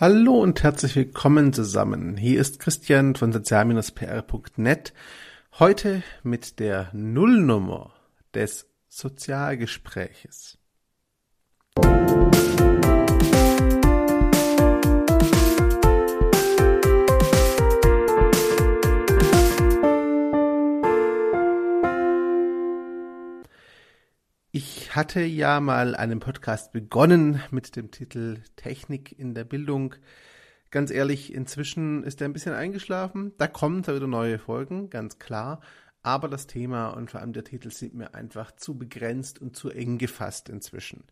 Hallo und herzlich willkommen zusammen. Hier ist Christian von sozial-pr.net. Heute mit der Nullnummer des Sozialgespräches. Ich hatte ja mal einen Podcast begonnen mit dem Titel Technik in der Bildung. Ganz ehrlich, inzwischen ist er ein bisschen eingeschlafen. Da kommen da wieder neue Folgen, ganz klar. Aber das Thema und vor allem der Titel sind mir einfach zu begrenzt und zu eng gefasst inzwischen.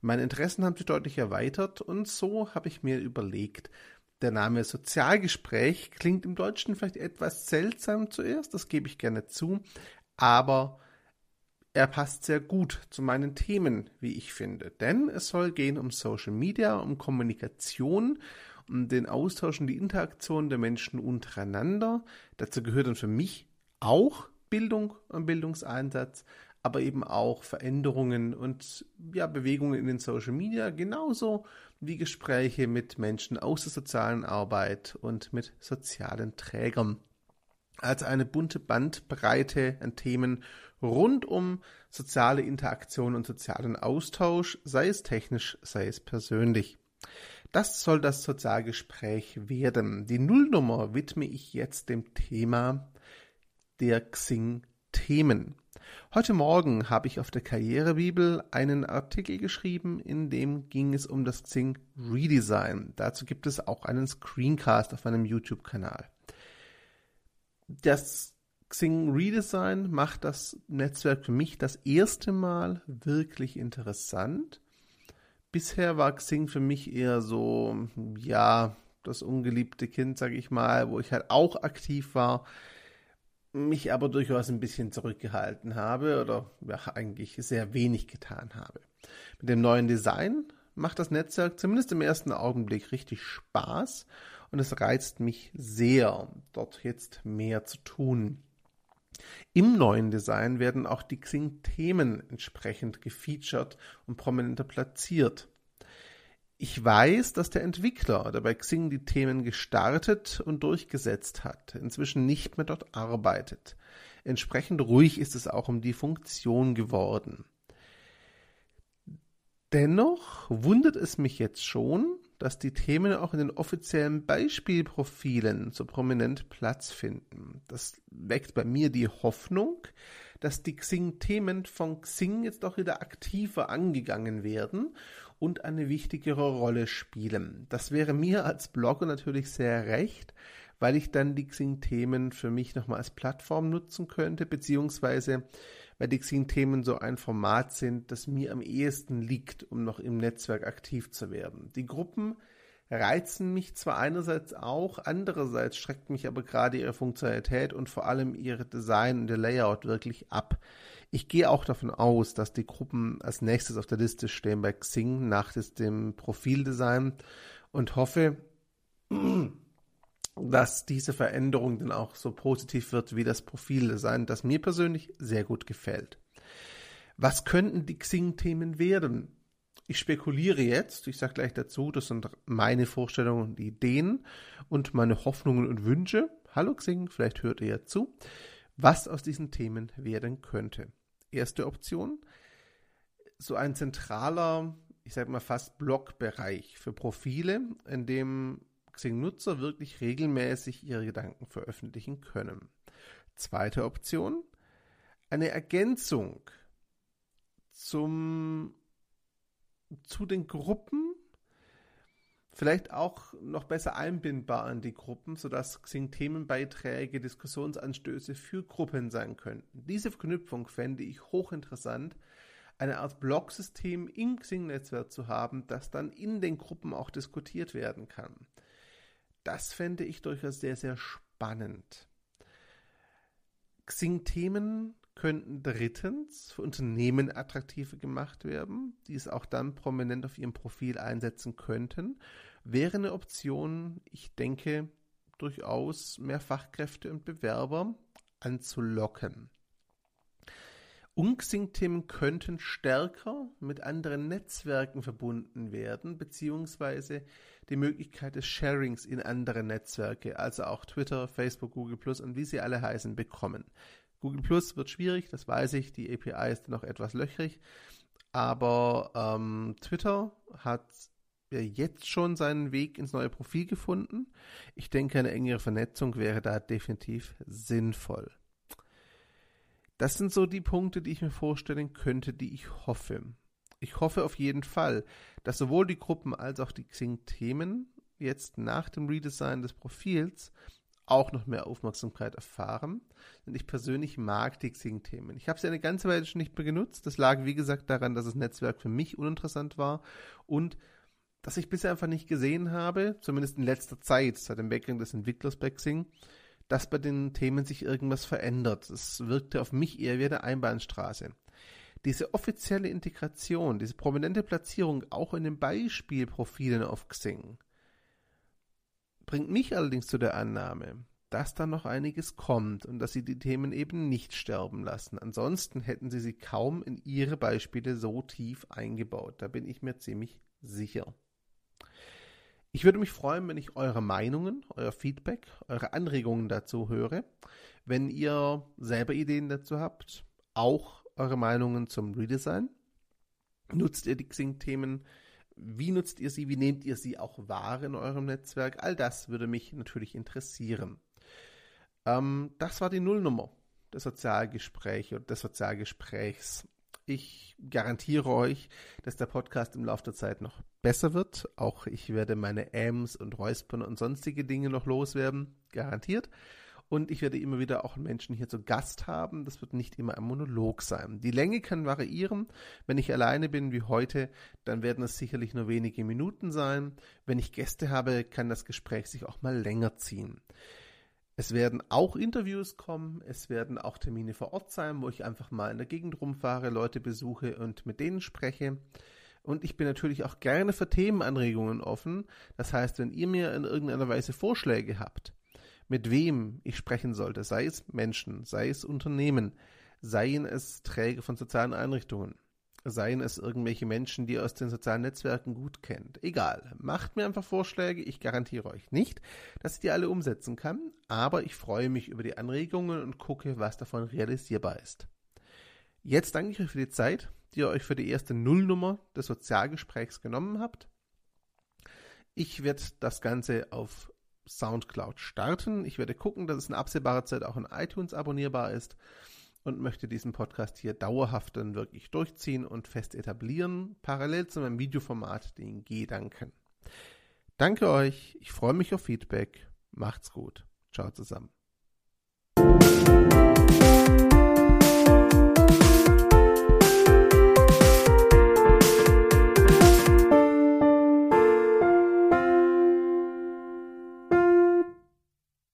Meine Interessen haben sich deutlich erweitert und so habe ich mir überlegt, der Name Sozialgespräch klingt im Deutschen vielleicht etwas seltsam zuerst, das gebe ich gerne zu, aber er passt sehr gut zu meinen Themen, wie ich finde. Denn es soll gehen um Social Media, um Kommunikation, um den Austausch und die Interaktion der Menschen untereinander. Dazu gehört dann für mich auch Bildung und Bildungseinsatz, aber eben auch Veränderungen und ja, Bewegungen in den Social Media, genauso wie Gespräche mit Menschen aus der sozialen Arbeit und mit sozialen Trägern. Also eine bunte Bandbreite an Themen rund um soziale Interaktion und sozialen Austausch, sei es technisch, sei es persönlich. Das soll das Sozialgespräch werden. Die Nullnummer widme ich jetzt dem Thema der Xing-Themen. Heute Morgen habe ich auf der Karrierebibel einen Artikel geschrieben, in dem ging es um das Xing Redesign. Dazu gibt es auch einen Screencast auf meinem YouTube-Kanal. Das Xing Redesign macht das Netzwerk für mich das erste Mal wirklich interessant. Bisher war Xing für mich eher so, ja, das ungeliebte Kind, sag ich mal, wo ich halt auch aktiv war, mich aber durchaus ein bisschen zurückgehalten habe oder ja, eigentlich sehr wenig getan habe. Mit dem neuen Design macht das Netzwerk zumindest im ersten Augenblick richtig Spaß und es reizt mich sehr, dort jetzt mehr zu tun. Im neuen Design werden auch die Xing-Themen entsprechend gefeatured und prominenter platziert. Ich weiß, dass der Entwickler, der bei Xing die Themen gestartet und durchgesetzt hat, inzwischen nicht mehr dort arbeitet. Entsprechend ruhig ist es auch um die Funktion geworden. Dennoch wundert es mich jetzt schon, dass die Themen auch in den offiziellen Beispielprofilen so prominent Platz finden. Das weckt bei mir die Hoffnung, dass die Xing-Themen von Xing jetzt auch wieder aktiver angegangen werden und eine wichtigere Rolle spielen. Das wäre mir als Blogger natürlich sehr recht, weil ich dann die Xing-Themen für mich nochmal als Plattform nutzen könnte, beziehungsweise weil die Xing-Themen so ein Format sind, das mir am ehesten liegt, um noch im Netzwerk aktiv zu werden. Die Gruppen reizen mich zwar einerseits auch, andererseits schreckt mich aber gerade ihre Funktionalität und vor allem ihre Design und ihr Layout wirklich ab. Ich gehe auch davon aus, dass die Gruppen als nächstes auf der Liste stehen bei Xing nach dem Profildesign und hoffe, dass diese Veränderung dann auch so positiv wird wie das Profildesign, das mir persönlich sehr gut gefällt. Was könnten die Xing-Themen werden? Ich spekuliere jetzt, ich sage gleich dazu, das sind meine Vorstellungen und Ideen und meine Hoffnungen und Wünsche. Hallo Xing, vielleicht hört ihr ja zu, was aus diesen Themen werden könnte. Erste Option, so ein zentraler, ich sage mal fast Blogbereich für Profile, in dem Xing-Nutzer wirklich regelmäßig ihre Gedanken veröffentlichen können. Zweite Option, eine Ergänzung zum, zu den Gruppen, vielleicht auch noch besser einbindbar an die Gruppen, sodass Xing Themenbeiträge, Diskussionsanstöße für Gruppen sein könnten. Diese Verknüpfung fände ich hochinteressant, eine Art Blogsystem im Xing-Netzwerk zu haben, das dann in den Gruppen auch diskutiert werden kann. Das fände ich durchaus sehr, sehr spannend. Xing-Themen könnten drittens für Unternehmen attraktiver gemacht werden, die es auch dann prominent auf ihrem Profil einsetzen könnten. Wäre eine Option, ich denke, durchaus mehr Fachkräfte und Bewerber anzulocken. Unxing-Themen könnten stärker mit anderen Netzwerken verbunden werden, beziehungsweise die Möglichkeit des Sharings in andere Netzwerke, also auch Twitter, Facebook, Google Plus und wie sie alle heißen, bekommen. Google Plus wird schwierig, das weiß ich, die API ist noch etwas löchrig, aber ähm, Twitter hat jetzt schon seinen Weg ins neue Profil gefunden. Ich denke, eine engere Vernetzung wäre da definitiv sinnvoll. Das sind so die Punkte, die ich mir vorstellen könnte, die ich hoffe. Ich hoffe auf jeden Fall, dass sowohl die Gruppen als auch die Xing-Themen jetzt nach dem Redesign des Profils auch noch mehr Aufmerksamkeit erfahren. Denn ich persönlich mag die Xing-Themen. Ich habe sie eine ganze Weile schon nicht mehr genutzt. Das lag, wie gesagt, daran, dass das Netzwerk für mich uninteressant war und dass ich bisher einfach nicht gesehen habe, zumindest in letzter Zeit, seit dem Weggang des Entwicklers bei Xing, dass bei den Themen sich irgendwas verändert. Es wirkte auf mich eher wie eine Einbahnstraße. Diese offizielle Integration, diese prominente Platzierung auch in den Beispielprofilen auf Xing, bringt mich allerdings zu der Annahme, dass da noch einiges kommt und dass sie die Themen eben nicht sterben lassen. Ansonsten hätten sie sie kaum in ihre Beispiele so tief eingebaut. Da bin ich mir ziemlich sicher. Ich würde mich freuen, wenn ich eure Meinungen, euer Feedback, eure Anregungen dazu höre. Wenn ihr selber Ideen dazu habt, auch eure Meinungen zum Redesign. Nutzt ihr die Xing-Themen wie nutzt ihr sie? Wie nehmt ihr sie auch wahr in eurem Netzwerk? All das würde mich natürlich interessieren. Ähm, das war die Nullnummer des Sozialgesprächs oder des Sozialgesprächs. Ich garantiere euch, dass der Podcast im Laufe der Zeit noch besser wird. Auch ich werde meine Ams und Räuspern und sonstige Dinge noch loswerden. Garantiert. Und ich werde immer wieder auch Menschen hier zu Gast haben. Das wird nicht immer ein Monolog sein. Die Länge kann variieren. Wenn ich alleine bin wie heute, dann werden es sicherlich nur wenige Minuten sein. Wenn ich Gäste habe, kann das Gespräch sich auch mal länger ziehen. Es werden auch Interviews kommen, es werden auch Termine vor Ort sein, wo ich einfach mal in der Gegend rumfahre, Leute besuche und mit denen spreche. Und ich bin natürlich auch gerne für Themenanregungen offen. Das heißt, wenn ihr mir in irgendeiner Weise Vorschläge habt, mit wem ich sprechen sollte, sei es Menschen, sei es Unternehmen, seien es Träger von sozialen Einrichtungen, seien es irgendwelche Menschen, die ihr aus den sozialen Netzwerken gut kennt. Egal, macht mir einfach Vorschläge. Ich garantiere euch nicht, dass ich die alle umsetzen kann, aber ich freue mich über die Anregungen und gucke, was davon realisierbar ist. Jetzt danke ich euch für die Zeit, die ihr euch für die erste Nullnummer des Sozialgesprächs genommen habt. Ich werde das Ganze auf Soundcloud starten. Ich werde gucken, dass es in absehbarer Zeit auch in iTunes abonnierbar ist und möchte diesen Podcast hier dauerhaft dann wirklich durchziehen und fest etablieren, parallel zu meinem Videoformat, den Gedanken. Danke euch, ich freue mich auf Feedback. Macht's gut. Ciao zusammen.